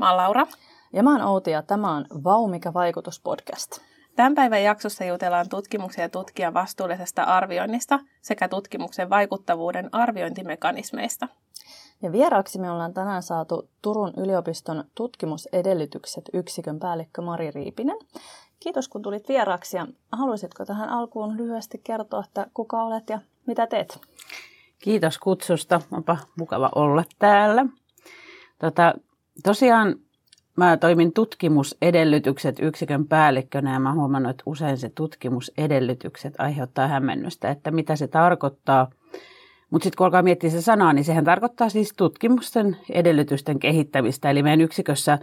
Mä oon Laura. Ja mä oon Outi ja tämä on Vau, mikä vaikutus podcast. Tämän päivän jaksossa jutellaan tutkimuksen ja tutkijan vastuullisesta arvioinnista sekä tutkimuksen vaikuttavuuden arviointimekanismeista. Ja vieraaksi me ollaan tänään saatu Turun yliopiston tutkimusedellytykset yksikön päällikkö Mari Riipinen. Kiitos kun tulit vieraaksi ja haluaisitko tähän alkuun lyhyesti kertoa, että kuka olet ja mitä teet? Kiitos kutsusta. Onpa mukava olla täällä. Tota, tosiaan mä toimin tutkimusedellytykset yksikön päällikkönä ja mä huomannut, että usein se tutkimusedellytykset aiheuttaa hämmennystä, että mitä se tarkoittaa. Mutta sitten kun alkaa miettiä se sanaa, niin sehän tarkoittaa siis tutkimusten edellytysten kehittämistä. Eli meidän yksikössä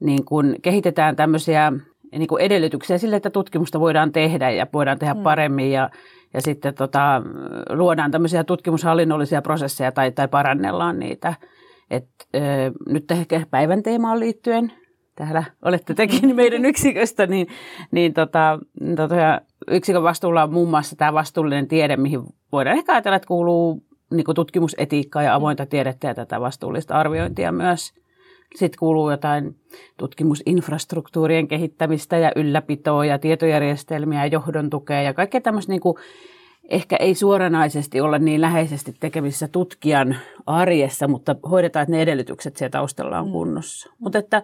niin kun kehitetään tämmöisiä niin kuin edellytyksiä sille, että tutkimusta voidaan tehdä ja voidaan tehdä mm. paremmin ja, ja sitten tota, luodaan tämmöisiä tutkimushallinnollisia prosesseja tai, tai parannellaan niitä. Et, ö, nyt ehkä päivän teemaan liittyen, täällä olette tekin meidän yksiköstä, niin, niin tota, tota, yksikön vastuulla on muun muassa tämä vastuullinen tiede, mihin voidaan ehkä ajatella, että kuuluu niin tutkimusetiikkaa ja avointa tiedettä ja tätä vastuullista arviointia myös. Sitten kuuluu jotain tutkimusinfrastruktuurien kehittämistä ja ylläpitoa ja tietojärjestelmiä ja johdon tukea ja kaikkea tämmöistä niin kuin ehkä ei suoranaisesti olla niin läheisesti tekemisissä tutkijan arjessa, mutta hoidetaan, että ne edellytykset siellä taustalla on mm. kunnossa. Mm. Mutta että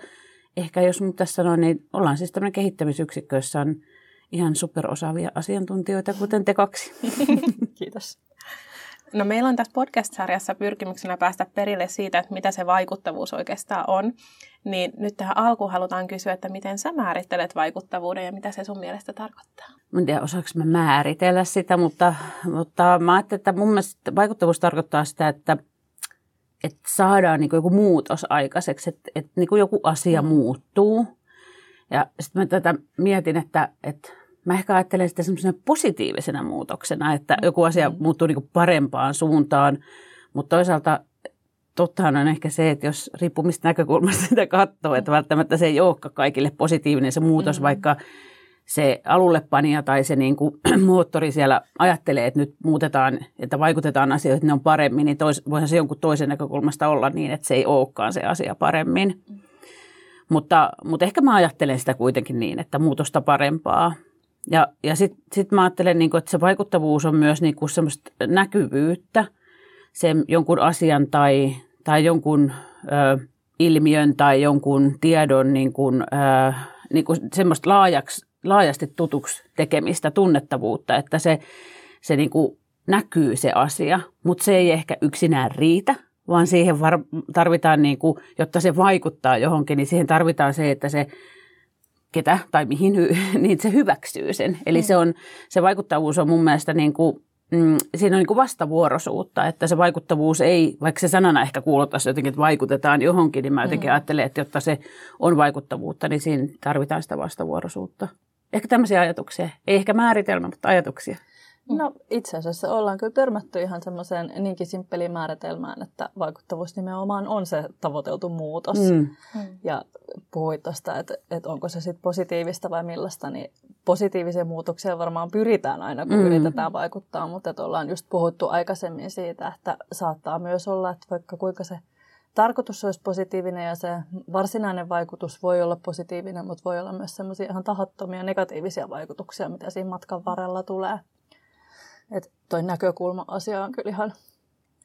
ehkä jos nyt tässä sanoin, niin ollaan siis tämmöinen kehittämisyksikkö, jossa on ihan superosaavia asiantuntijoita, kuten te kaksi. Kiitos. No meillä on tässä podcast-sarjassa pyrkimyksenä päästä perille siitä, että mitä se vaikuttavuus oikeastaan on. Niin nyt tähän alkuun halutaan kysyä, että miten sä määrittelet vaikuttavuuden ja mitä se sun mielestä tarkoittaa? Mä en tiedä, osaanko mä määritellä sitä, mutta, mutta mä ajattelin, että mun mielestä vaikuttavuus tarkoittaa sitä, että, että saadaan niin joku muutos aikaiseksi, että, että niin joku asia mm. muuttuu. Ja sitten mä tätä mietin, että, että mä ehkä ajattelen sitä semmoisena positiivisena muutoksena, että joku asia mm. muuttuu niin parempaan suuntaan, mutta toisaalta tottahan on ehkä se, että jos riippuu mistä näkökulmasta sitä katsoo, että välttämättä se ei olekaan kaikille positiivinen se muutos, mm-hmm. vaikka se alullepanija tai se niin kuin, moottori siellä ajattelee, että nyt muutetaan, että vaikutetaan asioihin, että ne on paremmin, niin tois, voihan se jonkun toisen näkökulmasta olla niin, että se ei olekaan se asia paremmin. Mm. Mutta, mutta ehkä mä ajattelen sitä kuitenkin niin, että muutosta parempaa. Ja, ja sitten sit mä ajattelen, niin kuin, että se vaikuttavuus on myös niin kuin semmoista näkyvyyttä – sen jonkun asian tai, tai jonkun ö, ilmiön tai jonkun tiedon niin kuin, ö, niin kuin semmoista laajaksi, laajasti tutuksi tekemistä, tunnettavuutta, että se, se niin kuin näkyy se asia, mutta se ei ehkä yksinään riitä, vaan siihen var- tarvitaan, niin kuin, jotta se vaikuttaa johonkin, niin siihen tarvitaan se, että se ketä tai mihin, niin se hyväksyy sen. Eli mm. se, on, se vaikuttavuus on mun mielestä niin kuin mm, siinä on niin kuin vastavuoroisuutta, että se vaikuttavuus ei, vaikka se sanana ehkä kuulottaisi jotenkin, että vaikutetaan johonkin, niin mä jotenkin mm. ajattelen, että jotta se on vaikuttavuutta, niin siinä tarvitaan sitä vastavuoroisuutta. Ehkä tämmöisiä ajatuksia. Ei ehkä määritelmä, mutta ajatuksia. No itse asiassa ollaan kyllä törmätty ihan semmoiseen niinkin simppeliin määritelmään, että vaikuttavuus nimenomaan on se tavoiteltu muutos. Mm. mm. Ja puhuit tuosta, että, että onko se sitten positiivista vai millaista, niin positiiviseen muutokseen varmaan pyritään aina, kun mm. yritetään vaikuttaa, mutta että ollaan just puhuttu aikaisemmin siitä, että saattaa myös olla, että vaikka kuinka se tarkoitus olisi positiivinen ja se varsinainen vaikutus voi olla positiivinen, mutta voi olla myös semmoisia ihan tahattomia negatiivisia vaikutuksia, mitä siinä matkan varrella tulee. Että toi näkökulma-asia on kyllä ihan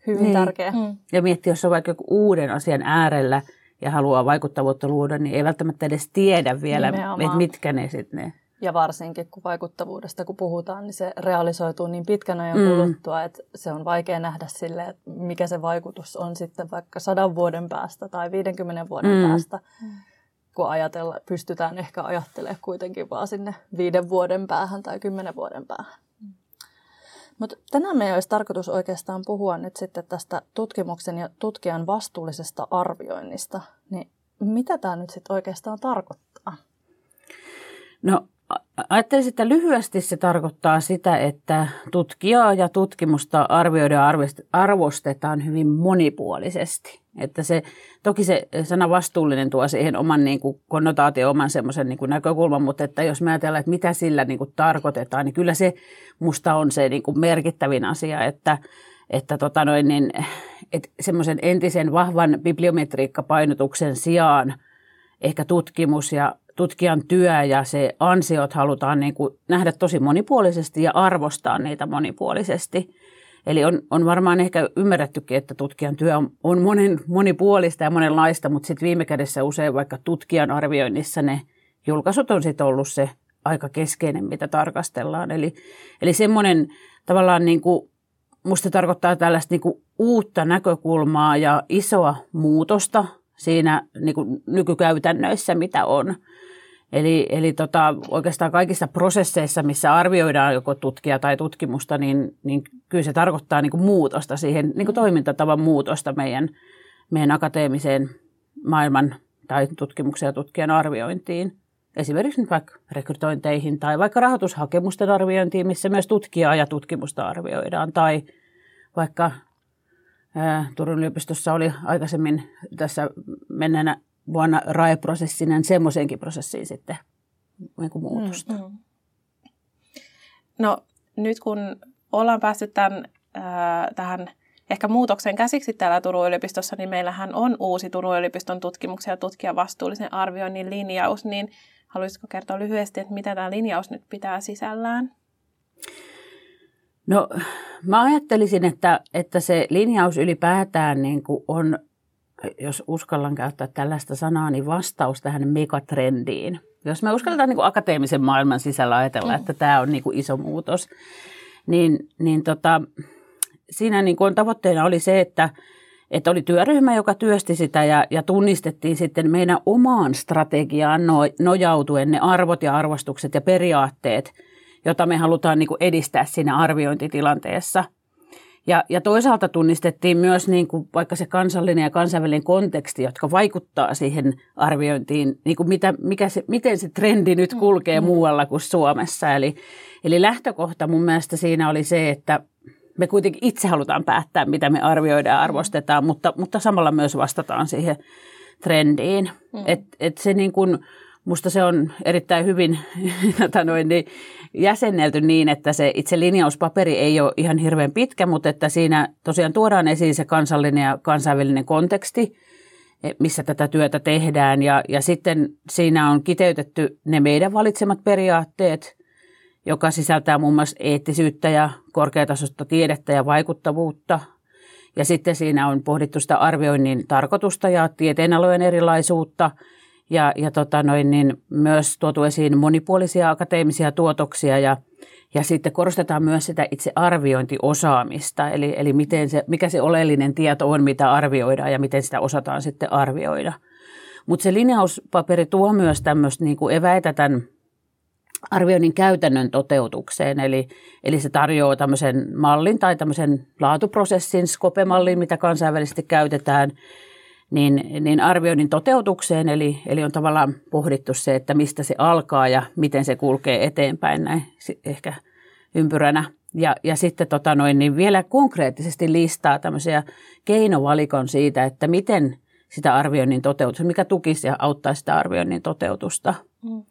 hyvin niin. tärkeä. Mm. Ja miettiä, jos on vaikka joku uuden asian äärellä ja haluaa vaikuttavuutta luoda, niin ei välttämättä edes tiedä vielä, että mitkä ne sitten ne ja varsinkin kun vaikuttavuudesta kun puhutaan, niin se realisoituu niin pitkän ajan mm. kuluttua, että se on vaikea nähdä sille, että mikä se vaikutus on sitten vaikka sadan vuoden päästä tai 50 vuoden mm. päästä. Kun ajatella, pystytään ehkä ajattelemaan kuitenkin vaan sinne viiden vuoden päähän tai kymmenen vuoden päähän. Mutta tänään meidän olisi tarkoitus oikeastaan puhua nyt sitten tästä tutkimuksen ja tutkijan vastuullisesta arvioinnista. Niin mitä tämä nyt sitten oikeastaan tarkoittaa? No Ajattelisin, että lyhyesti se tarkoittaa sitä, että tutkijaa ja tutkimusta arvioidaan arvostetaan hyvin monipuolisesti. Että se, toki se sana vastuullinen tuo siihen oman niin kuin, konnotaatio, oman semmoisen niin kuin, näkökulman, mutta että jos me ajatellaan, että mitä sillä niin kuin, tarkoitetaan, niin kyllä se musta on se niin kuin, merkittävin asia, että, että tota noin, niin, että semmoisen entisen vahvan bibliometriikkapainotuksen sijaan – ehkä tutkimus ja tutkijan työ ja se ansiot halutaan niin kuin nähdä tosi monipuolisesti ja arvostaa niitä monipuolisesti. Eli on, on varmaan ehkä ymmärrettykin, että tutkijan työ on, on monen, monipuolista ja monenlaista, mutta sitten viime kädessä usein vaikka tutkijan arvioinnissa ne julkaisut on sitten ollut se aika keskeinen, mitä tarkastellaan. Eli, eli semmoinen tavallaan niin kuin, musta tarkoittaa tällaista niin kuin uutta näkökulmaa ja isoa muutosta siinä niin kuin nykykäytännöissä, mitä on. Eli, eli tota, oikeastaan kaikissa prosesseissa, missä arvioidaan joko tutkija tai tutkimusta, niin, niin kyllä se tarkoittaa niin kuin muutosta siihen, niin kuin toimintatavan muutosta meidän, meidän akateemiseen maailman tai tutkimuksen ja tutkijan arviointiin. Esimerkiksi nyt vaikka rekrytointeihin tai vaikka rahoitushakemusten arviointiin, missä myös tutkijaa ja tutkimusta arvioidaan. Tai vaikka Turun yliopistossa oli aikaisemmin tässä menneenä vuonna RAE-prosessinen semmoiseenkin prosessiin sitten niin kuin muutosta. Mm, mm. No nyt kun ollaan päästy tämän, äh, tähän ehkä muutoksen käsiksi täällä Turun yliopistossa, niin meillähän on uusi Turun yliopiston tutkimuksen ja tutkijan vastuullisen arvioinnin linjaus, niin haluaisitko kertoa lyhyesti, että mitä tämä linjaus nyt pitää sisällään? No mä ajattelisin, että, että se linjaus ylipäätään niin kuin on jos uskallan käyttää tällaista sanaa, niin vastaus tähän megatrendiin. Jos me uskalletaan niin kuin akateemisen maailman sisällä ajatella, mm. että tämä on niin kuin iso muutos, niin, niin tota, siinä niin kuin tavoitteena oli se, että, että oli työryhmä, joka työsti sitä ja, ja tunnistettiin sitten meidän omaan strategiaan no, nojautuen ne arvot ja arvostukset ja periaatteet, jota me halutaan niin kuin edistää siinä arviointitilanteessa – ja, ja toisaalta tunnistettiin myös niin kuin vaikka se kansallinen ja kansainvälinen konteksti, jotka vaikuttaa siihen arviointiin, niin kuin mitä, mikä se, miten se trendi nyt mm, kulkee mm. muualla kuin Suomessa. Eli, eli lähtökohta mun mielestä siinä oli se, että me kuitenkin itse halutaan päättää, mitä me arvioidaan ja arvostetaan, mutta, mutta samalla myös vastataan siihen trendiin. Mm. Et, et se niin kuin, musta se on erittäin hyvin tota noin, niin jäsennelty niin, että se itse linjauspaperi ei ole ihan hirveän pitkä, mutta että siinä tosiaan tuodaan esiin se kansallinen ja kansainvälinen konteksti, e, missä tätä työtä tehdään. Ja, ja sitten siinä on kiteytetty ne meidän valitsemat periaatteet, joka sisältää muun muassa eettisyyttä ja korkeatasoista tiedettä ja vaikuttavuutta. Ja sitten siinä on pohdittu sitä arvioinnin tarkoitusta ja tieteenalojen erilaisuutta – ja, ja tota noin, niin myös tuotu esiin monipuolisia akateemisia tuotoksia ja, ja sitten korostetaan myös sitä itse arviointiosaamista, eli, eli miten se, mikä se oleellinen tieto on, mitä arvioidaan ja miten sitä osataan sitten arvioida. Mutta se linjauspaperi tuo myös tämmöistä niin kuin eväitä tämän arvioinnin käytännön toteutukseen, eli, eli se tarjoaa tämmöisen mallin tai tämmöisen laatuprosessin, skopemallin, mitä kansainvälisesti käytetään, niin, niin arvioinnin toteutukseen, eli, eli on tavallaan pohdittu se, että mistä se alkaa ja miten se kulkee eteenpäin näin ehkä ympyränä. Ja, ja sitten tota noin, niin vielä konkreettisesti listaa tämmöisiä keinovalikon siitä, että miten sitä arvioinnin toteutusta, mikä tukisi ja auttaisi sitä arvioinnin toteutusta. Mm.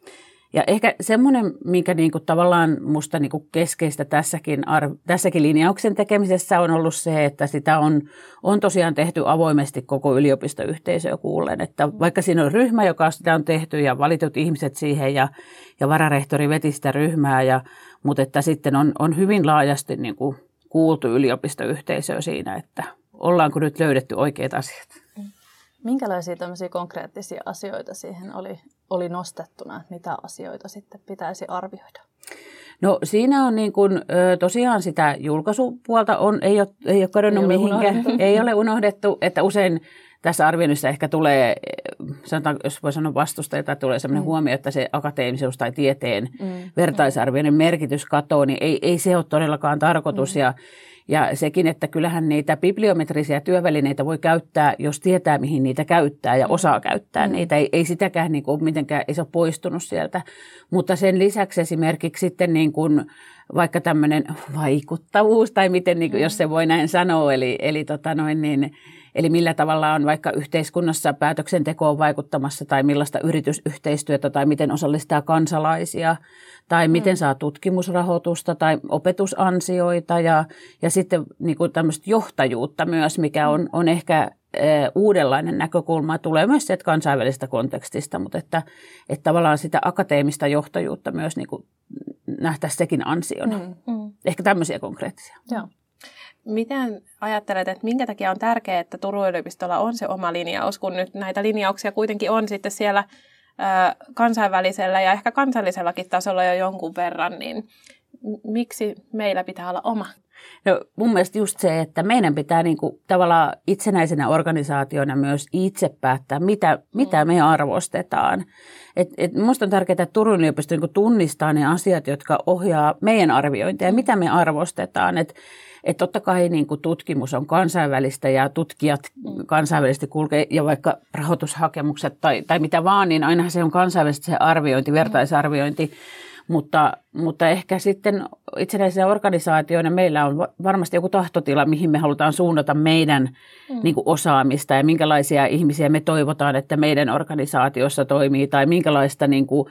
Ja ehkä semmoinen, mikä niinku tavallaan musta niinku keskeistä tässäkin, arv- tässäkin linjauksen tekemisessä on ollut se, että sitä on, on tosiaan tehty avoimesti koko yliopistoyhteisöä kuullen. Että vaikka siinä on ryhmä, joka sitä on tehty ja valitut ihmiset siihen ja, ja vararehtori veti sitä ryhmää, ja, mutta että sitten on, on hyvin laajasti niinku kuultu yliopistoyhteisöä siinä, että ollaanko nyt löydetty oikeat asiat. Minkälaisia tämmöisiä konkreettisia asioita siihen oli, oli nostettuna, että mitä asioita sitten pitäisi arvioida? No siinä on niin kuin, tosiaan sitä julkaisupuolta on, ei ole, ei ole kadonnut ei mihinkään, unohdettu. ei ole unohdettu, että usein tässä arvioinnissa ehkä tulee, sanotaan, jos voi sanoa vastusta, että tulee sellainen mm. huomio, että se akateemisuus tai tieteen mm. vertaisarvioinnin merkitys katoo, niin ei, ei se ole todellakaan tarkoitus. Mm. Ja, ja sekin, että kyllähän niitä bibliometrisiä työvälineitä voi käyttää, jos tietää, mihin niitä käyttää ja osaa käyttää mm. niitä. Ei, ei sitäkään niin kuin mitenkään, ei se ole poistunut sieltä. Mutta sen lisäksi esimerkiksi sitten niin kuin, vaikka tämmöinen vaikuttavuus, tai miten, niin kuin, jos se voi näin sanoa, eli, eli tota noin, niin, Eli millä tavalla on vaikka yhteiskunnassa päätöksentekoon vaikuttamassa tai millaista yritysyhteistyötä tai miten osallistaa kansalaisia tai miten mm. saa tutkimusrahoitusta tai opetusansioita ja, ja sitten niin kuin tämmöistä johtajuutta myös, mikä on, on ehkä uudenlainen näkökulma. Tulee myös sieltä kansainvälisestä kontekstista, mutta että, että tavallaan sitä akateemista johtajuutta myös niin kuin nähtäisiin sekin ansiona. Mm, mm. Ehkä tämmöisiä konkreettisia. Joo. Miten ajattelet, että minkä takia on tärkeää, että Turun yliopistolla on se oma linjaus, kun nyt näitä linjauksia kuitenkin on sitten siellä kansainvälisellä ja ehkä kansallisellakin tasolla jo jonkun verran, niin miksi meillä pitää olla oma? No mun mielestä just se, että meidän pitää niin kuin, tavallaan itsenäisenä organisaationa myös itse päättää, mitä, mitä me arvostetaan. Et, et musta on tärkeää, että Turun yliopisto niin tunnistaa ne asiat, jotka ohjaa meidän arviointia, mitä me arvostetaan. Että et totta kai niin kuin tutkimus on kansainvälistä ja tutkijat kansainvälisesti kulkee ja vaikka rahoitushakemukset tai, tai mitä vaan, niin ainahan se on kansainvälisesti se arviointi, vertaisarviointi. Mutta, mutta ehkä sitten itsenäisenä organisaatioina meillä on varmasti joku tahtotila, mihin me halutaan suunnata meidän mm. niin kuin osaamista ja minkälaisia ihmisiä me toivotaan, että meidän organisaatiossa toimii tai minkälaista niin kuin,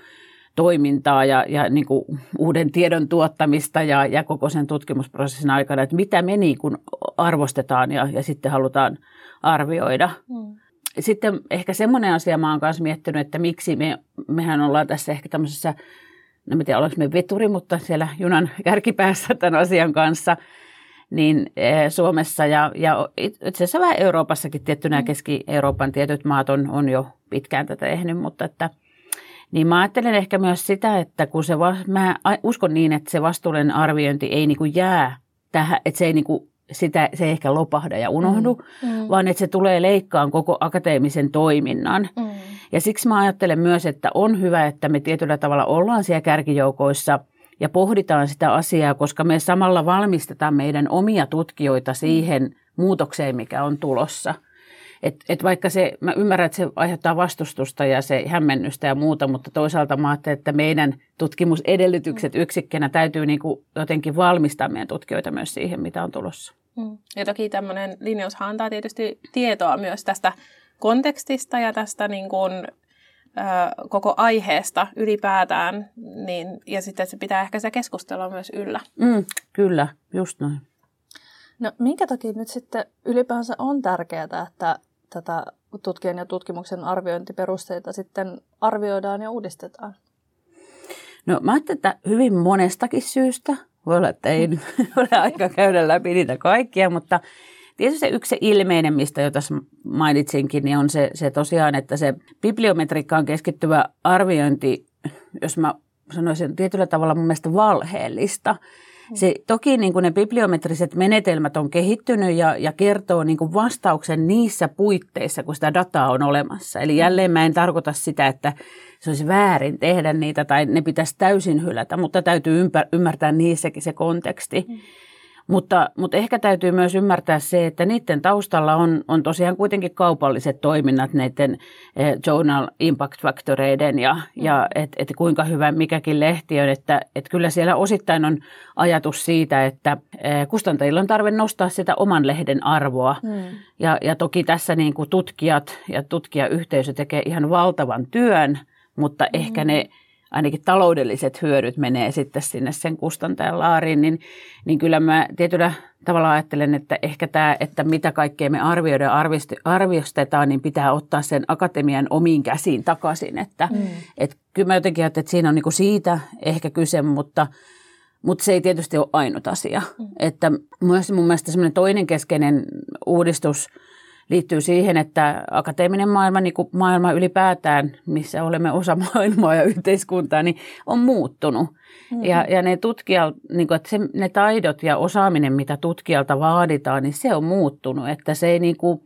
toimintaa ja, ja niin kuin uuden tiedon tuottamista ja, ja koko sen tutkimusprosessin aikana, että mitä me niin kuin arvostetaan ja, ja sitten halutaan arvioida. Mm. Sitten ehkä semmoinen asia mä oon myös miettinyt, että miksi me, mehän ollaan tässä ehkä tämmöisessä no en tiedä olenko me veturi, mutta siellä junan kärkipäässä tämän asian kanssa, niin eh, Suomessa ja, ja itse asiassa vähän Euroopassakin tiettynä mm. Keski-Euroopan tietyt maat on, on jo pitkään tätä tehnyt, mutta että niin mä ajattelen ehkä myös sitä, että kun se, mä uskon niin, että se vastuullinen arviointi ei niin kuin jää tähän, että se ei niin kuin sitä, se ei ehkä lopahda ja unohdu, mm, mm. vaan että se tulee leikkaan koko akateemisen toiminnan. Mm. Ja siksi mä ajattelen myös, että on hyvä, että me tietyllä tavalla ollaan siellä kärkijoukoissa ja pohditaan sitä asiaa, koska me samalla valmistetaan meidän omia tutkijoita siihen muutokseen, mikä on tulossa. Et, et vaikka se, mä ymmärrän, että se aiheuttaa vastustusta ja se hämmennystä ja muuta, mutta toisaalta mä ajattelen, että meidän tutkimusedellytykset mm. yksikkönä täytyy niin kuin jotenkin valmistaa meidän tutkijoita myös siihen, mitä on tulossa. Mm. Ja toki tämmöinen linjaushan antaa tietysti tietoa myös tästä kontekstista ja tästä niin kuin, ö, koko aiheesta ylipäätään, niin, ja sitten se pitää ehkä se keskustella myös yllä. Mm, kyllä, just noin. No minkä takia nyt sitten ylipäänsä on tärkeää, että tätä tutkijan ja tutkimuksen arviointiperusteita sitten arvioidaan ja uudistetaan? No mä ajattelen, että hyvin monestakin syystä. Voi olla, että ei ole aika käydä läpi niitä kaikkia, mutta Tietysti se yksi se ilmeinen, mistä jo tässä mainitsinkin, niin on se, se tosiaan, että se bibliometriikkaan keskittyvä arviointi, jos mä sanoisin tietyllä tavalla mun mielestä valheellista. Se, toki niin kuin ne bibliometriset menetelmät on kehittynyt ja, ja kertoo niin kuin vastauksen niissä puitteissa, kun sitä dataa on olemassa. Eli jälleen mä en tarkoita sitä, että se olisi väärin tehdä niitä tai ne pitäisi täysin hylätä, mutta täytyy ymmärtää niissäkin se konteksti. Mm. Mutta, mutta ehkä täytyy myös ymmärtää se, että niiden taustalla on, on tosiaan kuitenkin kaupalliset toiminnat näiden eh, journal impact factoreiden ja, mm. ja että et kuinka hyvä mikäkin lehti on. Että et kyllä siellä osittain on ajatus siitä, että eh, kustantajilla on tarve nostaa sitä oman lehden arvoa. Mm. Ja, ja toki tässä niin kuin tutkijat ja tutkijayhteisö tekee ihan valtavan työn, mutta mm. ehkä ne ainakin taloudelliset hyödyt menee sitten sinne sen kustantajan laariin, niin, niin kyllä mä tietyllä tavalla ajattelen, että ehkä tämä, että mitä kaikkea me arvioidaan arviostetaan, niin pitää ottaa sen akatemian omiin käsiin takaisin. Että, mm. et, kyllä mä jotenkin ajattelen, että siinä on niinku siitä ehkä kyse, mutta, mutta se ei tietysti ole ainut asia. Mm. Että myös mun mielestä semmoinen toinen keskeinen uudistus – liittyy siihen, että akateeminen maailma, niin kuin maailma ylipäätään, missä olemme osa maailmaa ja yhteiskuntaa, niin on muuttunut. Mm-hmm. Ja, ja ne tutkijat, niin kuin, että se, ne taidot ja osaaminen, mitä tutkijalta vaaditaan, niin se on muuttunut. Että se ei niin kuin,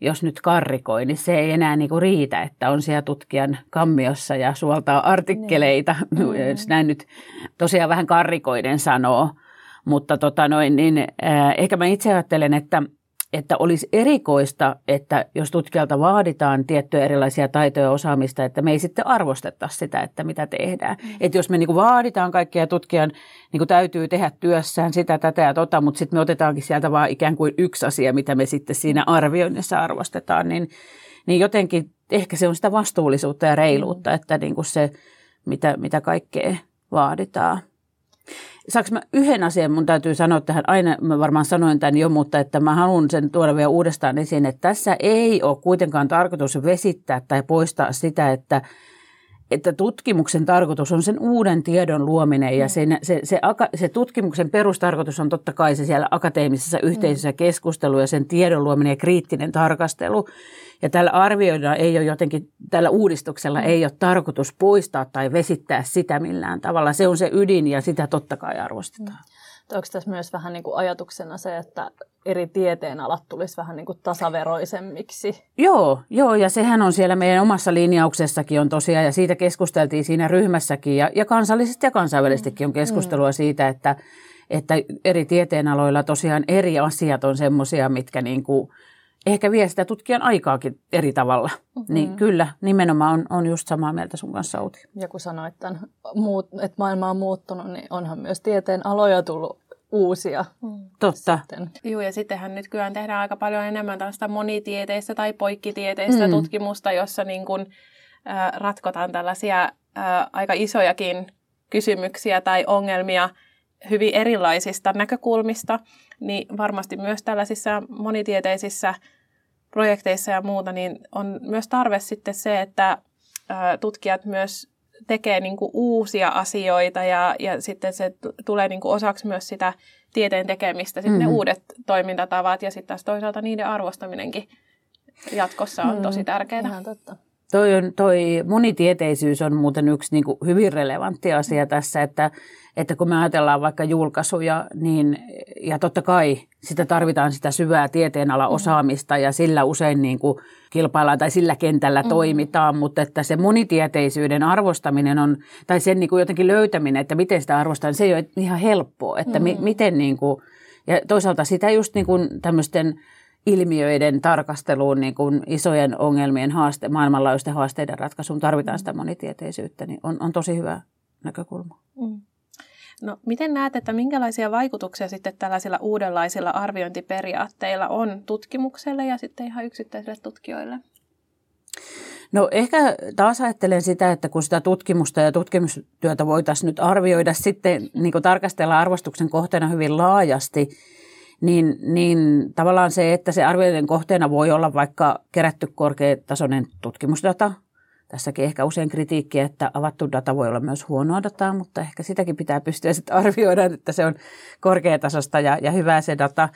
jos nyt karrikoi, niin se ei enää niin kuin riitä, että on siellä tutkijan kammiossa ja suoltaa artikkeleita, jos näin nyt tosiaan vähän karrikoiden sanoo. Mutta tota noin, niin, äh, ehkä mä itse ajattelen, että että olisi erikoista, että jos tutkijalta vaaditaan tiettyjä erilaisia taitoja ja osaamista, että me ei sitten arvosteta sitä, että mitä tehdään. Mm. Että jos me niin kuin vaaditaan kaikkia tutkijan, niin kuin täytyy tehdä työssään sitä, tätä ja tota, mutta sitten me otetaankin sieltä vaan ikään kuin yksi asia, mitä me sitten siinä arvioinnissa arvostetaan, niin, niin jotenkin ehkä se on sitä vastuullisuutta ja reiluutta, mm. että niin kuin se, mitä, mitä kaikkea vaaditaan. Saanko mä yhden asian, mun täytyy sanoa tähän, aina mä varmaan sanoin tämän jo, mutta että mä haluan sen tuoda vielä uudestaan esiin, että tässä ei ole kuitenkaan tarkoitus vesittää tai poistaa sitä, että, että tutkimuksen tarkoitus on sen uuden tiedon luominen ja se, se, se, se tutkimuksen perustarkoitus on totta kai se siellä akateemisessa yhteisössä keskustelu ja sen tiedon luominen ja kriittinen tarkastelu. Ja tällä arvioidaan ei ole jotenkin, tällä uudistuksella ei ole tarkoitus poistaa tai vesittää sitä millään tavalla. Se on se ydin ja sitä totta kai arvostetaan. Mm. Onko tässä myös vähän niin kuin ajatuksena se, että eri tieteenalat tulisi vähän niin kuin tasaveroisemmiksi? Joo, joo, ja sehän on siellä meidän omassa linjauksessakin on tosiaan, ja siitä keskusteltiin siinä ryhmässäkin, ja, ja kansallisesti ja kansainvälisestikin on keskustelua mm. siitä, että, että eri tieteenaloilla tosiaan eri asiat on semmoisia, mitkä niin kuin – ehkä vie sitä tutkijan aikaakin eri tavalla. Mm-hmm. Niin kyllä, nimenomaan on, on just samaa mieltä sun kanssa Outi. Ja kun sanoit, että, muut, että maailma on muuttunut, niin onhan myös tieteen aloja tullut uusia. Mm. Totta. Joo, ja sittenhän nyt kyllä tehdään aika paljon enemmän tällaista monitieteistä tai poikkitieteistä mm. tutkimusta, jossa niin kun, äh, ratkotaan tällaisia äh, aika isojakin kysymyksiä tai ongelmia hyvin erilaisista näkökulmista niin varmasti myös tällaisissa monitieteisissä projekteissa ja muuta, niin on myös tarve sitten se, että tutkijat myös tekee niin kuin uusia asioita ja, ja sitten se t- tulee niin kuin osaksi myös sitä tieteen tekemistä, sitten mm-hmm. ne uudet toimintatavat ja sitten taas toisaalta niiden arvostaminenkin jatkossa on tosi tärkeää. Ihan totta. Toi, on, toi monitieteisyys on muuten yksi niin kuin hyvin relevantti asia tässä, että, että kun me ajatellaan vaikka julkaisuja, niin ja totta kai sitä tarvitaan sitä syvää tieteenala osaamista ja sillä usein niin kuin kilpaillaan tai sillä kentällä mm. toimitaan, mutta että se monitieteisyyden arvostaminen on, tai sen niin kuin jotenkin löytäminen, että miten sitä arvostetaan, se ei ole ihan helppoa, että mm. mi, miten niin kuin, ja toisaalta sitä just niin kuin tämmöisten ilmiöiden tarkasteluun, niin kuin isojen ongelmien haaste, maailmanlaajuisten haasteiden ratkaisuun tarvitaan sitä monitieteisyyttä, niin on, on tosi hyvä näkökulma. Mm. No, miten näet, että minkälaisia vaikutuksia sitten tällaisilla uudenlaisilla arviointiperiaatteilla on tutkimukselle ja sitten ihan yksittäisille tutkijoille? No ehkä taas ajattelen sitä, että kun sitä tutkimusta ja tutkimustyötä voitaisiin nyt arvioida sitten niin tarkastella arvostuksen kohteena hyvin laajasti, niin, niin tavallaan se, että se arvioiden kohteena voi olla vaikka kerätty korkeatasoinen tutkimusdata. Tässäkin ehkä usein kritiikki, että avattu data voi olla myös huonoa dataa, mutta ehkä sitäkin pitää pystyä sitten arvioida, että se on korkeatasosta ja, ja hyvää se data.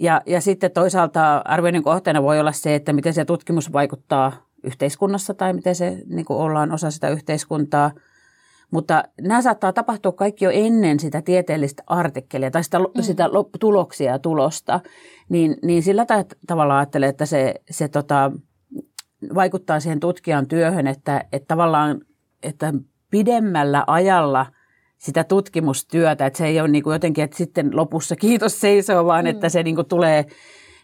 Ja, ja sitten toisaalta arvioinnin kohteena voi olla se, että miten se tutkimus vaikuttaa yhteiskunnassa tai miten se niin ollaan osa sitä yhteiskuntaa – mutta nämä saattaa tapahtua kaikki jo ennen sitä tieteellistä artikkelia tai sitä, mm. sitä tuloksia ja tulosta. Niin, niin sillä tavalla ajattelen, että se, se tota, vaikuttaa siihen tutkijan työhön, että, että tavallaan että pidemmällä ajalla sitä tutkimustyötä, että se ei ole niin kuin jotenkin, että sitten lopussa kiitos seisoo, vaan mm. että se niin kuin tulee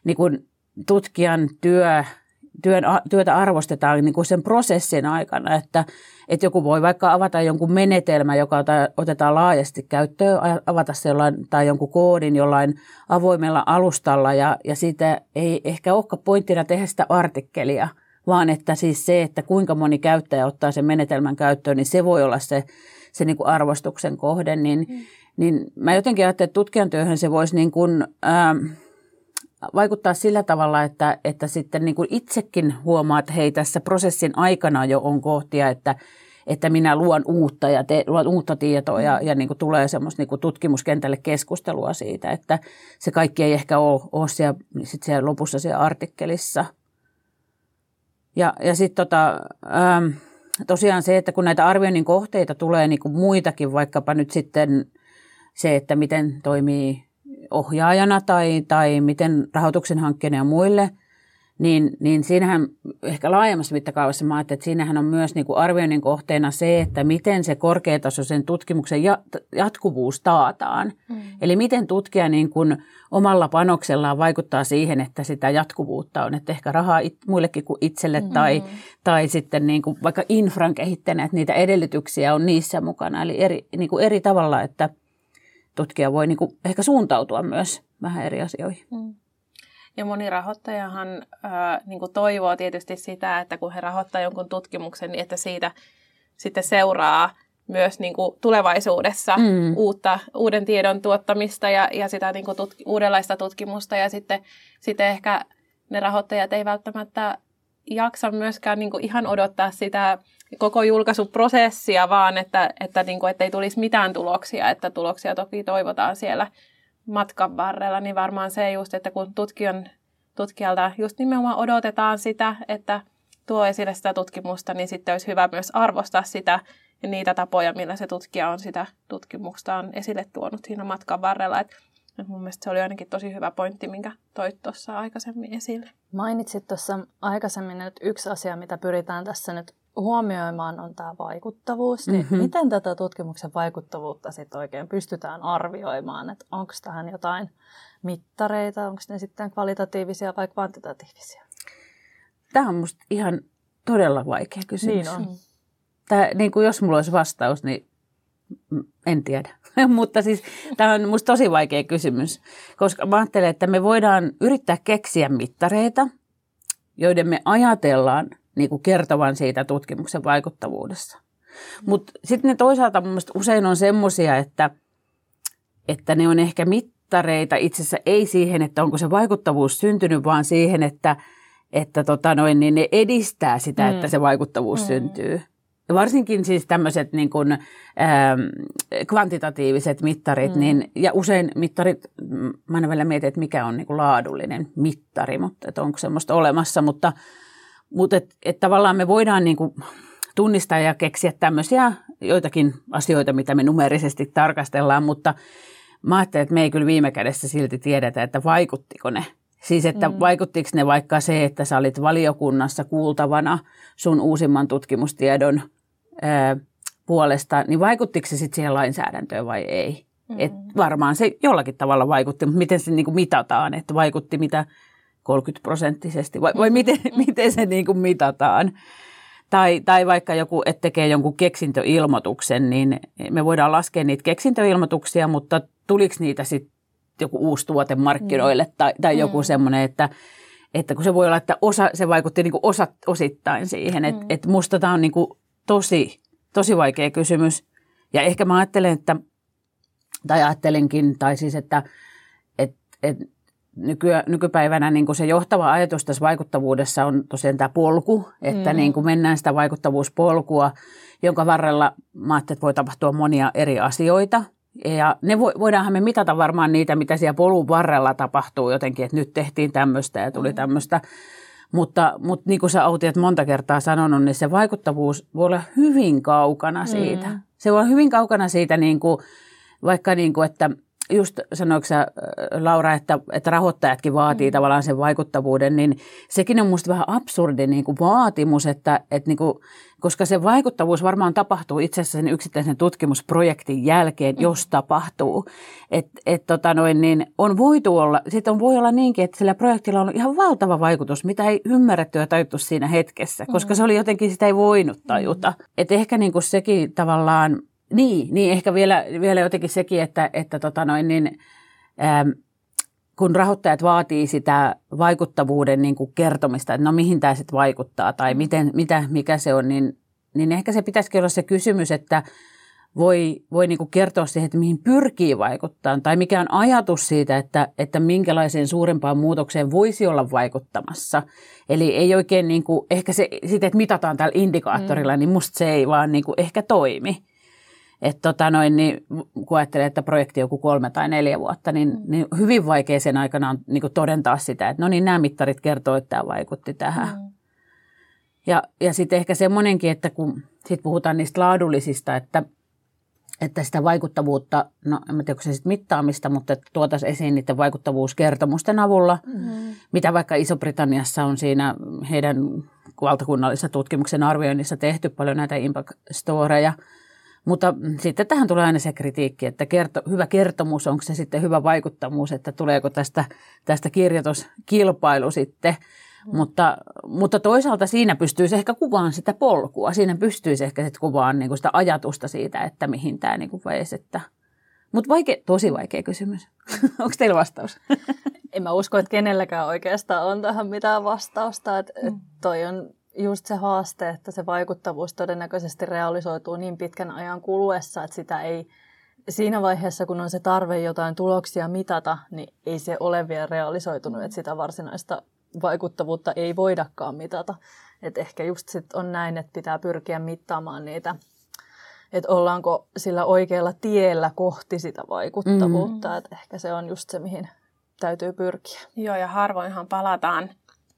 niin kuin tutkijan työ työn, työtä arvostetaan niin kuin sen prosessin aikana, että, että joku voi vaikka avata jonkun menetelmä, joka otetaan laajasti käyttöön, avata se jollain, tai jonkun koodin jollain avoimella alustalla ja, ja siitä ei ehkä olekaan pointtina tehdä sitä artikkelia, vaan että siis se, että kuinka moni käyttäjä ottaa sen menetelmän käyttöön, niin se voi olla se, se niin kuin arvostuksen kohde, niin, mm. niin mä jotenkin ajattelen, että tutkijan työhön se voisi niin kuin, ähm, vaikuttaa sillä tavalla, että, että sitten niin kuin itsekin huomaa, että hei tässä prosessin aikana jo on kohtia, että, että minä luon uutta ja te, luon uutta tietoa ja, ja niin kuin tulee semmoista niin kuin tutkimuskentälle keskustelua siitä, että se kaikki ei ehkä ole, ole siellä, sit siellä lopussa siellä artikkelissa. Ja, ja sitten tota, ähm, tosiaan se, että kun näitä arvioinnin kohteita tulee niin kuin muitakin, vaikkapa nyt sitten se, että miten toimii ohjaajana tai, tai miten rahoituksen hankkeen ja muille, niin, niin siinähän ehkä laajemmassa mittakaavassa mä että siinähän on myös niin kuin arvioinnin kohteena se, että miten se korkeatasoisen tutkimuksen jatkuvuus taataan. Mm. Eli miten tutkija niin kuin omalla panoksellaan vaikuttaa siihen, että sitä jatkuvuutta on, että ehkä rahaa it, muillekin kuin itselle mm. tai, tai sitten niin kuin vaikka infran kehittäneet, että niitä edellytyksiä on niissä mukana. Eli eri, niin kuin eri tavalla, että tutkija voi niin kuin ehkä suuntautua myös vähän eri asioihin. Mm. Ja moni rahoittajahan ää, niin kuin toivoo tietysti sitä, että kun he rahoittavat jonkun tutkimuksen, niin että siitä sitten seuraa myös niin kuin tulevaisuudessa mm. uutta, uuden tiedon tuottamista ja, ja sitä niin kuin tutki, uudenlaista tutkimusta. Ja sitten, sitten ehkä ne rahoittajat ei välttämättä jaksa myöskään niin kuin ihan odottaa sitä koko julkaisuprosessia, vaan että, että, niin kuin, että ei tulisi mitään tuloksia, että tuloksia toki toivotaan siellä matkan varrella, niin varmaan se just, että kun tutkijan, tutkijalta just nimenomaan odotetaan sitä, että tuo esille sitä tutkimusta, niin sitten olisi hyvä myös arvostaa sitä ja niitä tapoja, millä se tutkija on sitä tutkimustaan esille tuonut siinä matkan varrella. Et mun mielestä se oli ainakin tosi hyvä pointti, minkä toit tuossa aikaisemmin esille. Mainitsit tuossa aikaisemmin, että yksi asia, mitä pyritään tässä nyt huomioimaan on tämä vaikuttavuus, niin mm-hmm. miten tätä tutkimuksen vaikuttavuutta sitten oikein pystytään arvioimaan? Että onko tähän jotain mittareita, onko ne sitten kvalitatiivisia vai kvantitatiivisia? Tämä on minusta ihan todella vaikea kysymys. Niin on. Tämä, niin kuin jos mulla olisi vastaus, niin en tiedä. Mutta siis tämä on minusta tosi vaikea kysymys, koska mä ajattelen, että me voidaan yrittää keksiä mittareita, joiden me ajatellaan niin kuin kertovan siitä tutkimuksen vaikuttavuudessa. Mutta sitten ne toisaalta mun usein on semmoisia, että, että ne on ehkä mittareita itse asiassa ei siihen, että onko se vaikuttavuus syntynyt, vaan siihen, että, että tota noin, niin ne edistää sitä, mm. että se vaikuttavuus mm. syntyy. Ja varsinkin siis tämmöiset niin kuin, ähm, kvantitatiiviset mittarit, mm. niin, ja usein mittarit, mä en vielä mietin, että mikä on niin kuin laadullinen mittari, mutta että onko semmoista olemassa, mutta mutta et, et tavallaan me voidaan niinku tunnistaa ja keksiä tämmöisiä joitakin asioita, mitä me numerisesti tarkastellaan, mutta mä ajattelen, että me ei kyllä viime kädessä silti tiedetä, että vaikuttiko ne. Siis, että mm. vaikuttiko ne vaikka se, että sä olit valiokunnassa kuultavana sun uusimman tutkimustiedon ää, puolesta, niin vaikuttiko se sitten siihen lainsäädäntöön vai ei? Mm. Et varmaan se jollakin tavalla vaikutti, mutta miten se niinku mitataan, että vaikutti mitä 30 prosenttisesti, vai, vai miten, mm. miten se niin kuin mitataan? Tai, tai vaikka joku, että tekee jonkun keksintöilmoituksen, niin me voidaan laskea niitä keksintöilmoituksia, mutta tuliko niitä sitten joku uusi tuote markkinoille mm. tai, tai joku mm. semmoinen, että, että kun se voi olla, että osa, se vaikutti niin kuin osa, osittain siihen. Että mm. et musta tämä on niin kuin tosi, tosi vaikea kysymys. Ja ehkä mä ajattelen, että, tai ajattelenkin, tai siis, että et, et nyky, nykypäivänä niin kuin se johtava ajatus tässä vaikuttavuudessa on tosiaan tämä polku, että mm. niin kuin mennään sitä vaikuttavuuspolkua, jonka varrella mä että voi tapahtua monia eri asioita. Ja ne vo, voidaanhan me mitata varmaan niitä, mitä siellä polun varrella tapahtuu jotenkin, että nyt tehtiin tämmöistä ja tuli mm. tämmöistä. Mutta, mutta niin kuin sä Outi monta kertaa sanonut, niin se vaikuttavuus voi olla hyvin kaukana siitä. Mm. Se voi olla hyvin kaukana siitä, niin kuin, vaikka niin kuin, että – just sanoiko sä, Laura, että, että rahoittajatkin vaatii mm. tavallaan sen vaikuttavuuden, niin sekin on musta vähän absurdi niin kuin vaatimus, että, että niin kuin, koska se vaikuttavuus varmaan tapahtuu itse asiassa sen yksittäisen tutkimusprojektin jälkeen, mm. jos tapahtuu. Että et, tota noin, niin on voitu olla, sitten on voi olla niinkin, että sillä projektilla on ihan valtava vaikutus, mitä ei ymmärretty ja tajuttu siinä hetkessä, koska mm. se oli jotenkin, sitä ei voinut tajuta. Mm. Että ehkä niin kuin sekin tavallaan niin, niin ehkä vielä, vielä jotenkin sekin, että, että tota noin, niin, ähm, kun rahoittajat vaatii sitä vaikuttavuuden niin kuin kertomista, että no mihin tämä sitten vaikuttaa tai miten, mitä, mikä se on, niin, niin ehkä se pitäisi olla se kysymys, että voi, voi niin kuin kertoa siihen, että mihin pyrkii vaikuttaa tai mikä on ajatus siitä, että, että minkälaiseen suurempaan muutokseen voisi olla vaikuttamassa. Eli ei oikein niin kuin, ehkä se, sitä, että mitataan tällä indikaattorilla, mm. niin musta se ei vaan niin kuin ehkä toimi. Että tota noin, niin, kun ajattelee, että projekti on joku kolme tai neljä vuotta, niin, mm. niin hyvin vaikea sen aikana on niin kuin todentaa sitä, että no niin nämä mittarit kertoo, että tämä vaikutti tähän. Mm. Ja, ja sitten ehkä semmoinenkin, että kun sit puhutaan niistä laadullisista, että, että sitä vaikuttavuutta, no en tiedä, onko se sitten mittaamista, mutta että tuotaisiin esiin niiden vaikuttavuuskertomusten avulla, mm-hmm. mitä vaikka Iso-Britanniassa on siinä heidän valtakunnallisessa tutkimuksen arvioinnissa tehty paljon näitä impact storeja. Mutta sitten tähän tulee aina se kritiikki, että kerto, hyvä kertomus, onko se sitten hyvä vaikuttavuus, että tuleeko tästä, tästä kirjoituskilpailu sitten – Mm. Mutta, mutta toisaalta siinä pystyisi ehkä kuvaan sitä polkua. Siinä pystyisi ehkä sitten kuvaan niin sitä ajatusta siitä, että mihin tämä niin veisi. Että... Mutta vaikea, tosi vaikea kysymys. Onko teillä vastaus? en mä usko, että kenelläkään oikeastaan on tähän mitään vastausta. Et, et mm. toi on just se haaste, että se vaikuttavuus todennäköisesti realisoituu niin pitkän ajan kuluessa, että sitä ei siinä vaiheessa, kun on se tarve jotain tuloksia mitata, niin ei se ole vielä realisoitunut, että sitä varsinaista vaikuttavuutta ei voidakaan mitata. Et ehkä just sit on näin, että pitää pyrkiä mittaamaan niitä, että ollaanko sillä oikealla tiellä kohti sitä vaikuttavuutta. Mm. Et ehkä se on just se, mihin täytyy pyrkiä. Joo, ja harvoinhan palataan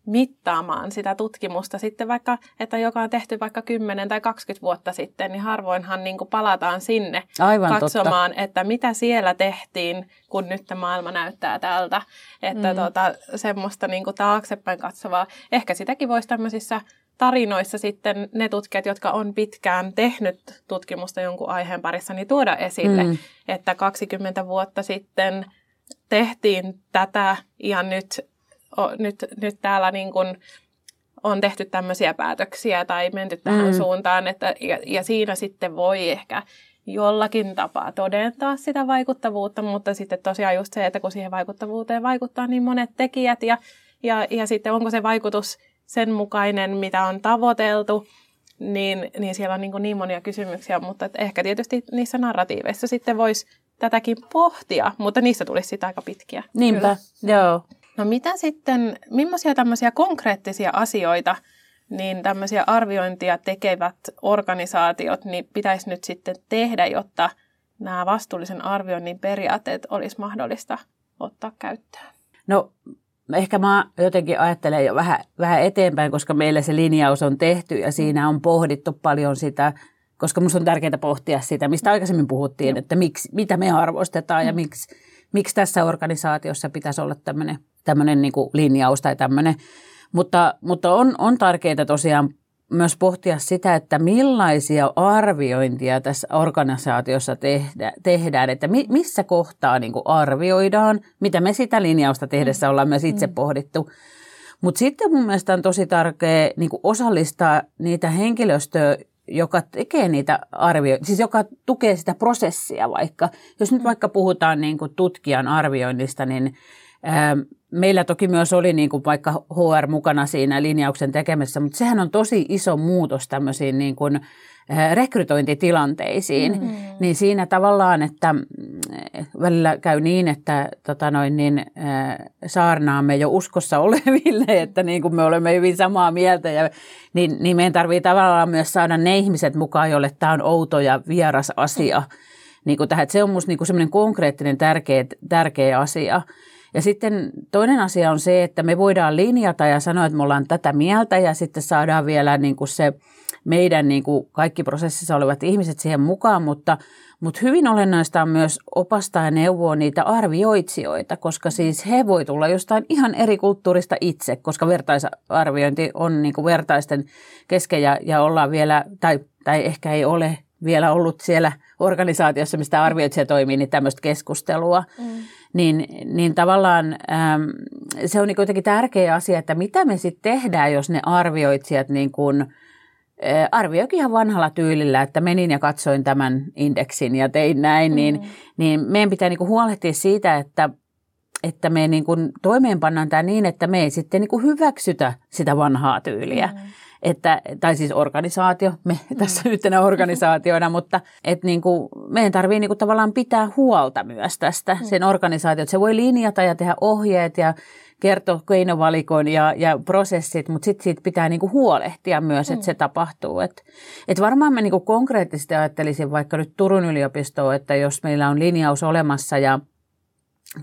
mittaamaan sitä tutkimusta sitten vaikka, että joka on tehty vaikka 10 tai 20 vuotta sitten, niin harvoinhan niin kuin palataan sinne Aivan katsomaan, totta. että mitä siellä tehtiin, kun nyt maailma näyttää tältä. Että mm. tota, semmoista niin kuin taaksepäin katsovaa. Ehkä sitäkin voisi tämmöisissä tarinoissa sitten ne tutkijat, jotka on pitkään tehnyt tutkimusta jonkun aiheen parissa, niin tuoda esille, mm. että 20 vuotta sitten tehtiin tätä ja nyt nyt, nyt täällä niin kuin on tehty tämmöisiä päätöksiä tai menty tähän mm. suuntaan, että, ja, ja siinä sitten voi ehkä jollakin tapaa todentaa sitä vaikuttavuutta, mutta sitten tosiaan just se, että kun siihen vaikuttavuuteen vaikuttaa niin monet tekijät ja, ja, ja sitten onko se vaikutus sen mukainen, mitä on tavoiteltu, niin, niin siellä on niin, niin monia kysymyksiä, mutta että ehkä tietysti niissä narratiiveissa sitten voisi tätäkin pohtia, mutta niissä tulisi sitten aika pitkiä. Niinpä, Kyllä. joo. No mitä sitten, millaisia tämmöisiä konkreettisia asioita niin tämmöisiä arviointia tekevät organisaatiot niin pitäisi nyt sitten tehdä, jotta nämä vastuullisen arvioinnin periaatteet olisi mahdollista ottaa käyttöön? No ehkä mä jotenkin ajattelen jo vähän, vähän eteenpäin, koska meillä se linjaus on tehty ja siinä on pohdittu paljon sitä, koska minusta on tärkeää pohtia sitä, mistä aikaisemmin puhuttiin, että miksi, mitä me arvostetaan ja mm. miksi, miksi tässä organisaatiossa pitäisi olla tämmöinen tämmöinen niin kuin linjaus tai tämmöinen. Mutta, mutta on, on tärkeää tosiaan myös pohtia sitä, että millaisia arviointia tässä organisaatiossa tehdä, tehdään, että mi, missä kohtaa niin kuin arvioidaan, mitä me sitä linjausta tehdessä ollaan myös itse mm. pohdittu. Mutta sitten mun mielestä on tosi tärkeää niin kuin osallistaa niitä henkilöstöä, joka tekee niitä arvioita, siis joka tukee sitä prosessia vaikka. Jos nyt mm. vaikka puhutaan niin kuin tutkijan arvioinnista, niin Meillä toki myös oli niin kuin vaikka HR mukana siinä linjauksen tekemisessä, mutta sehän on tosi iso muutos tämmöisiin niin kuin rekrytointitilanteisiin. Mm-hmm. Niin siinä tavallaan, että mm, välillä käy niin, että tota noin, niin, saarnaamme jo uskossa oleville, että niin kuin me olemme hyvin samaa mieltä. Ja, niin, niin meidän tarvitsee tavallaan myös saada ne ihmiset mukaan, joille tämä on outo ja vieras asia. Niin kuin tähän, että se on minusta niin semmoinen konkreettinen tärkeä, tärkeä asia. Ja sitten toinen asia on se, että me voidaan linjata ja sanoa, että me ollaan tätä mieltä ja sitten saadaan vielä niin kuin se meidän niin kuin kaikki prosessissa olevat ihmiset siihen mukaan, mutta, mutta hyvin olennaista on myös opastaa ja neuvoa niitä arvioitsijoita, koska siis he voi tulla jostain ihan eri kulttuurista itse, koska vertaisarviointi on niin kuin vertaisten kesken ja, ja ollaan vielä, tai, tai ehkä ei ole vielä ollut siellä organisaatiossa, mistä arvioitsija toimii, niin tämmöistä keskustelua. Mm niin, niin tavallaan äm, se on niin kuitenkin tärkeä asia, että mitä me sitten tehdään, jos ne arvioitsijat niin kuin, arvioikin ihan vanhalla tyylillä, että menin ja katsoin tämän indeksin ja tein näin, niin, mm. niin meidän pitää niin huolehtia siitä, että että me niin kuin toimeenpannaan tämä niin, että me ei sitten niin kuin hyväksytä sitä vanhaa tyyliä. Mm että, tai siis organisaatio, me mm. tässä yhtenä organisaationa, mutta että niin kuin, meidän tarvii niin kuin tavallaan pitää huolta myös tästä mm. sen organisaatio, että se voi linjata ja tehdä ohjeet ja kertoa keinovalikoin ja, ja prosessit, mutta sitten siitä pitää niinku huolehtia myös, että mm. se tapahtuu. Et, et varmaan mä niinku konkreettisesti ajattelisin vaikka nyt Turun yliopistoa, että jos meillä on linjaus olemassa ja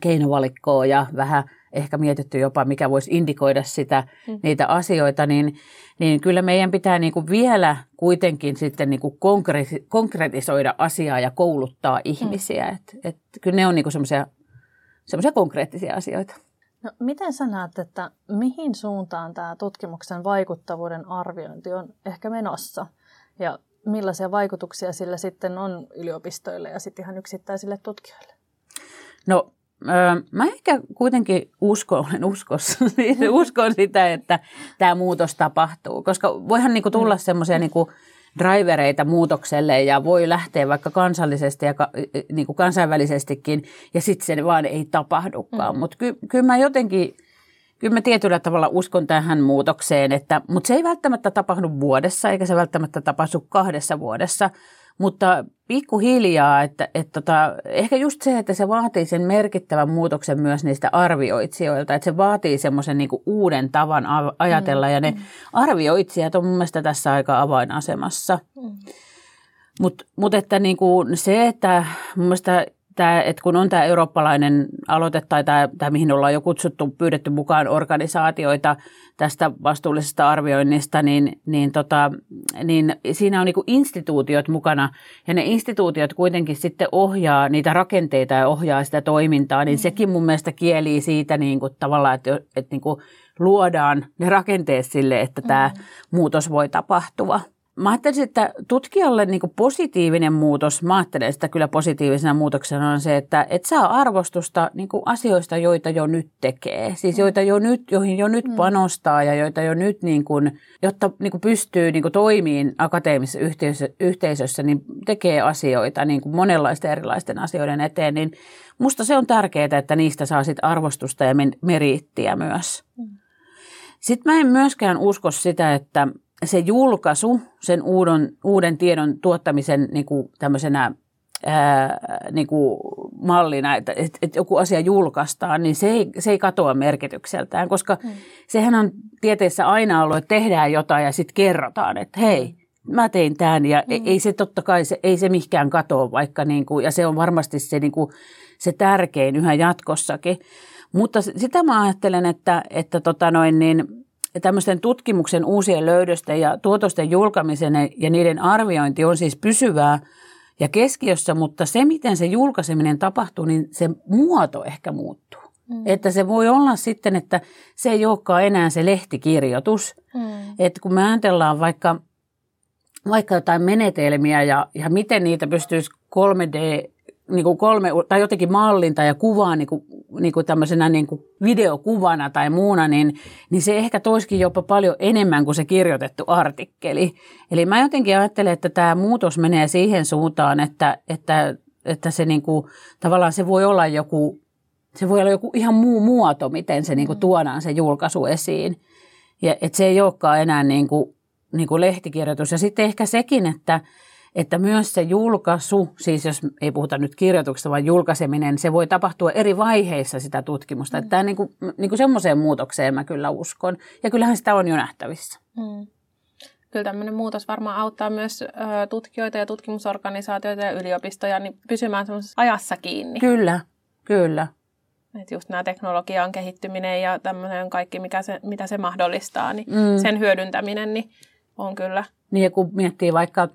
keinovalikkoa ja vähän ehkä mietitty jopa, mikä voisi indikoida sitä, mm. niitä asioita, niin, niin kyllä meidän pitää niin kuin vielä kuitenkin sitten niin kuin konkreti- konkretisoida asiaa ja kouluttaa mm. ihmisiä. Mm. Et, et, kyllä ne on niin semmoisia konkreettisia asioita. No, miten sä näet, että mihin suuntaan tämä tutkimuksen vaikuttavuuden arviointi on ehkä menossa? Ja millaisia vaikutuksia sillä sitten on yliopistoille ja sitten ihan yksittäisille tutkijoille? No mä ehkä kuitenkin uskon, olen uskossa, uskon sitä, että tämä muutos tapahtuu, koska voihan niinku tulla mm. semmoisia niinku drivereita muutokselle ja voi lähteä vaikka kansallisesti ja ka, niinku kansainvälisestikin ja sitten se vaan ei tapahdukaan. Mm. Mutta ky, kyllä mä jotenkin, kyllä mä tietyllä tavalla uskon tähän muutokseen, että, mutta se ei välttämättä tapahdu vuodessa eikä se välttämättä tapahdu kahdessa vuodessa, mutta pikkuhiljaa, että, että tota, ehkä just se, että se vaatii sen merkittävän muutoksen myös niistä arvioitsijoilta, että se vaatii semmoisen niin uuden tavan ajatella mm. ja ne mm. arvioitsijat on mun mielestä tässä aika avainasemassa. Mm. Mutta mut että niin kuin se, että mun mielestä tämä, että kun on tämä eurooppalainen aloite tai tämä, tämä, mihin ollaan jo kutsuttu, pyydetty mukaan organisaatioita tästä vastuullisesta arvioinnista, niin, niin, tota, niin siinä on niin instituutiot mukana ja ne instituutiot kuitenkin sitten ohjaa niitä rakenteita ja ohjaa sitä toimintaa, niin mm. sekin mun mielestä kielii siitä niin kuin tavallaan, että, että niin kuin luodaan ne rakenteet sille, että tämä mm. muutos voi tapahtua. Mä ajattelisin, että tutkijalle niin positiivinen muutos, mä ajattelen sitä kyllä positiivisena muutoksena on se, että et saa arvostusta niin asioista, joita jo nyt tekee. Siis mm. joita jo nyt, joihin jo nyt mm. panostaa ja joita jo nyt, niin kuin, jotta niin kuin pystyy niin kuin toimiin akateemisessa yhteisössä, yhteisössä, niin tekee asioita niin kuin monenlaisten erilaisten asioiden eteen. Niin musta se on tärkeää, että niistä saa sit arvostusta ja meriittiä myös. Sitten mä en myöskään usko sitä, että se julkaisu, sen uuden, uuden tiedon tuottamisen niin kuin tämmöisenä ää, niin kuin mallina, että, että, että joku asia julkaistaan, niin se ei, se ei katoa merkitykseltään, koska mm. sehän on tieteessä aina ollut, että tehdään jotain ja sitten kerrotaan, että hei, mä tein tämän ja mm. ei se totta kai, se, ei se mihinkään katoa vaikka, niin kuin, ja se on varmasti se, niin kuin, se tärkein yhä jatkossakin. Mutta sitä mä ajattelen, että, että tota noin, niin, tämmöisten tutkimuksen uusien löydösten ja tuotosten julkamisen ja niiden arviointi on siis pysyvää ja keskiössä, mutta se, miten se julkaiseminen tapahtuu, niin se muoto ehkä muuttuu. Mm. Että se voi olla sitten, että se ei olekaan enää se lehtikirjoitus. Mm. Että kun me ajatellaan vaikka, vaikka jotain menetelmiä ja, ja miten niitä pystyisi 3D niin kuin kolme, tai jotenkin mallinta ja kuvaa niin kuin, niin kuin tämmöisenä niin kuin videokuvana tai muuna, niin, niin se ehkä toiskin jopa paljon enemmän kuin se kirjoitettu artikkeli. Eli mä jotenkin ajattelen, että tämä muutos menee siihen suuntaan, että, että, että se niin kuin, tavallaan se voi olla joku, se voi olla joku ihan muu muoto, miten se niin kuin tuodaan se julkaisu esiin. Ja että se ei olekaan enää niin kuin, niin kuin lehtikirjoitus. Ja sitten ehkä sekin, että, että myös se julkaisu, siis jos ei puhuta nyt kirjoituksesta, vaan julkaiseminen, se voi tapahtua eri vaiheissa sitä tutkimusta. Mm. Että tämä niin kuin, niin kuin semmoiseen muutokseen mä kyllä uskon. Ja kyllähän sitä on jo nähtävissä. Mm. Kyllä tämmöinen muutos varmaan auttaa myös ö, tutkijoita ja tutkimusorganisaatioita ja yliopistoja niin pysymään semmoisessa ajassa kiinni. Kyllä, kyllä. Että just nämä teknologian kehittyminen ja tämmöinen kaikki, mikä se, mitä se mahdollistaa, niin mm. sen hyödyntäminen niin on kyllä. Niin ja kun miettii vaikka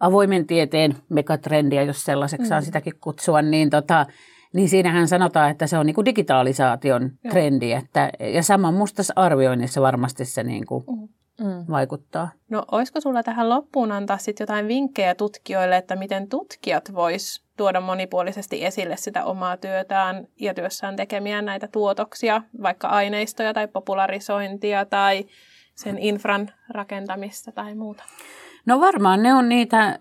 avoimen tieteen megatrendiä, jos sellaiseksi saa mm. sitäkin kutsua, niin, tota, niin siinähän sanotaan, että se on niin kuin digitalisaation Joo. trendi. Että, ja sama musta arvioinnissa varmasti se niin kuin mm. mm. vaikuttaa. No olisiko sulla tähän loppuun antaa sitten jotain vinkkejä tutkijoille, että miten tutkijat vois tuoda monipuolisesti esille sitä omaa työtään ja työssään tekemiä näitä tuotoksia, vaikka aineistoja tai popularisointia tai sen infran rakentamista tai muuta? No varmaan ne on niitä,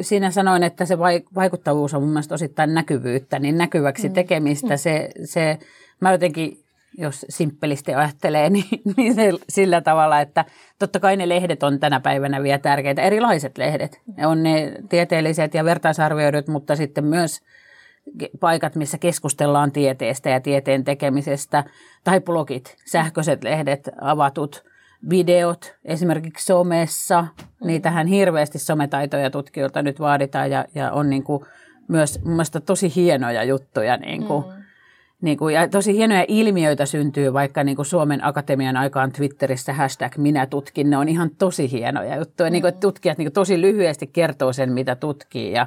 siinä sanoin, että se vaikuttavuus on mun mielestä osittain näkyvyyttä, niin näkyväksi mm. tekemistä mm. se, se, mä jotenkin jos simppelisti ajattelee, niin, niin se, sillä tavalla, että totta kai ne lehdet on tänä päivänä vielä tärkeitä, erilaiset lehdet. Ne on ne tieteelliset ja vertaisarvioidut, mutta sitten myös paikat, missä keskustellaan tieteestä ja tieteen tekemisestä, tai blogit, sähköiset lehdet, avatut – videot esimerkiksi somessa. Mm. Niitähän hirveästi sometaitoja tutkijoilta nyt vaaditaan ja, ja on niin kuin myös mun tosi hienoja juttuja. Niin kuin. Mm. niin kuin, ja tosi hienoja ilmiöitä syntyy vaikka niin kuin Suomen Akatemian aikaan Twitterissä hashtag minä tutkin. Ne on ihan tosi hienoja juttuja. Mm. Niin kuin, että tutkijat niin kuin, tosi lyhyesti kertoo sen, mitä tutkii ja,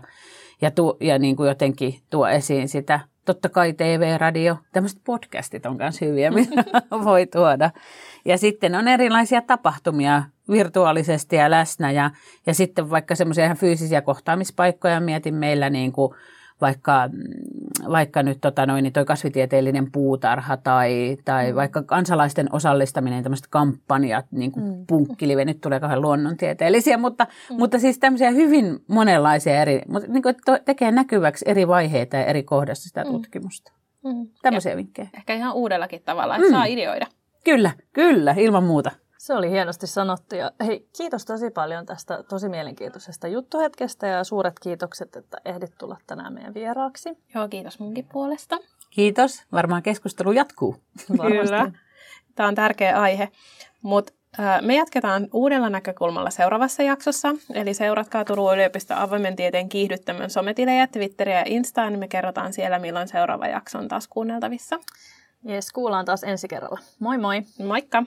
ja, tu, ja niin kuin jotenkin tuo esiin sitä. Totta kai TV, radio, tämmöiset podcastit on myös hyviä, mitä voi tuoda. Ja sitten on erilaisia tapahtumia virtuaalisesti ja läsnä ja, ja sitten vaikka semmoisia ihan fyysisiä kohtaamispaikkoja mietin meillä niin kuin vaikka, mm, vaikka nyt tota noin, niin toi kasvitieteellinen puutarha tai, tai mm. vaikka kansalaisten osallistaminen, tämmöiset kampanjat, niin kuin mm. punkkilive, nyt tulee kauhean luonnontieteellisiä, mutta, mm. mutta siis tämmöisiä hyvin monenlaisia eri, mutta niin kuin tekee näkyväksi eri vaiheita ja eri kohdassa sitä mm. tutkimusta. Mm. Tämmöisiä ja vinkkejä. Ehkä ihan uudellakin tavalla, että mm. saa ideoida. Kyllä, kyllä, ilman muuta. Se oli hienosti sanottu ja hei, kiitos tosi paljon tästä tosi mielenkiintoisesta juttuhetkestä ja suuret kiitokset, että ehdit tulla tänään meidän vieraaksi. Joo, kiitos munkin puolesta. Kiitos. Varmaan keskustelu jatkuu. Kyllä. Tämä on tärkeä aihe, mutta me jatketaan uudella näkökulmalla seuraavassa jaksossa, eli seuratkaa Turun yliopiston avoimen tieteen kiihdyttämön sometilejä, Twitteriä ja Instaa, niin me kerrotaan siellä, milloin seuraava jakso on taas kuunneltavissa. Jes, kuullaan taas ensi kerralla. Moi moi! Moikka!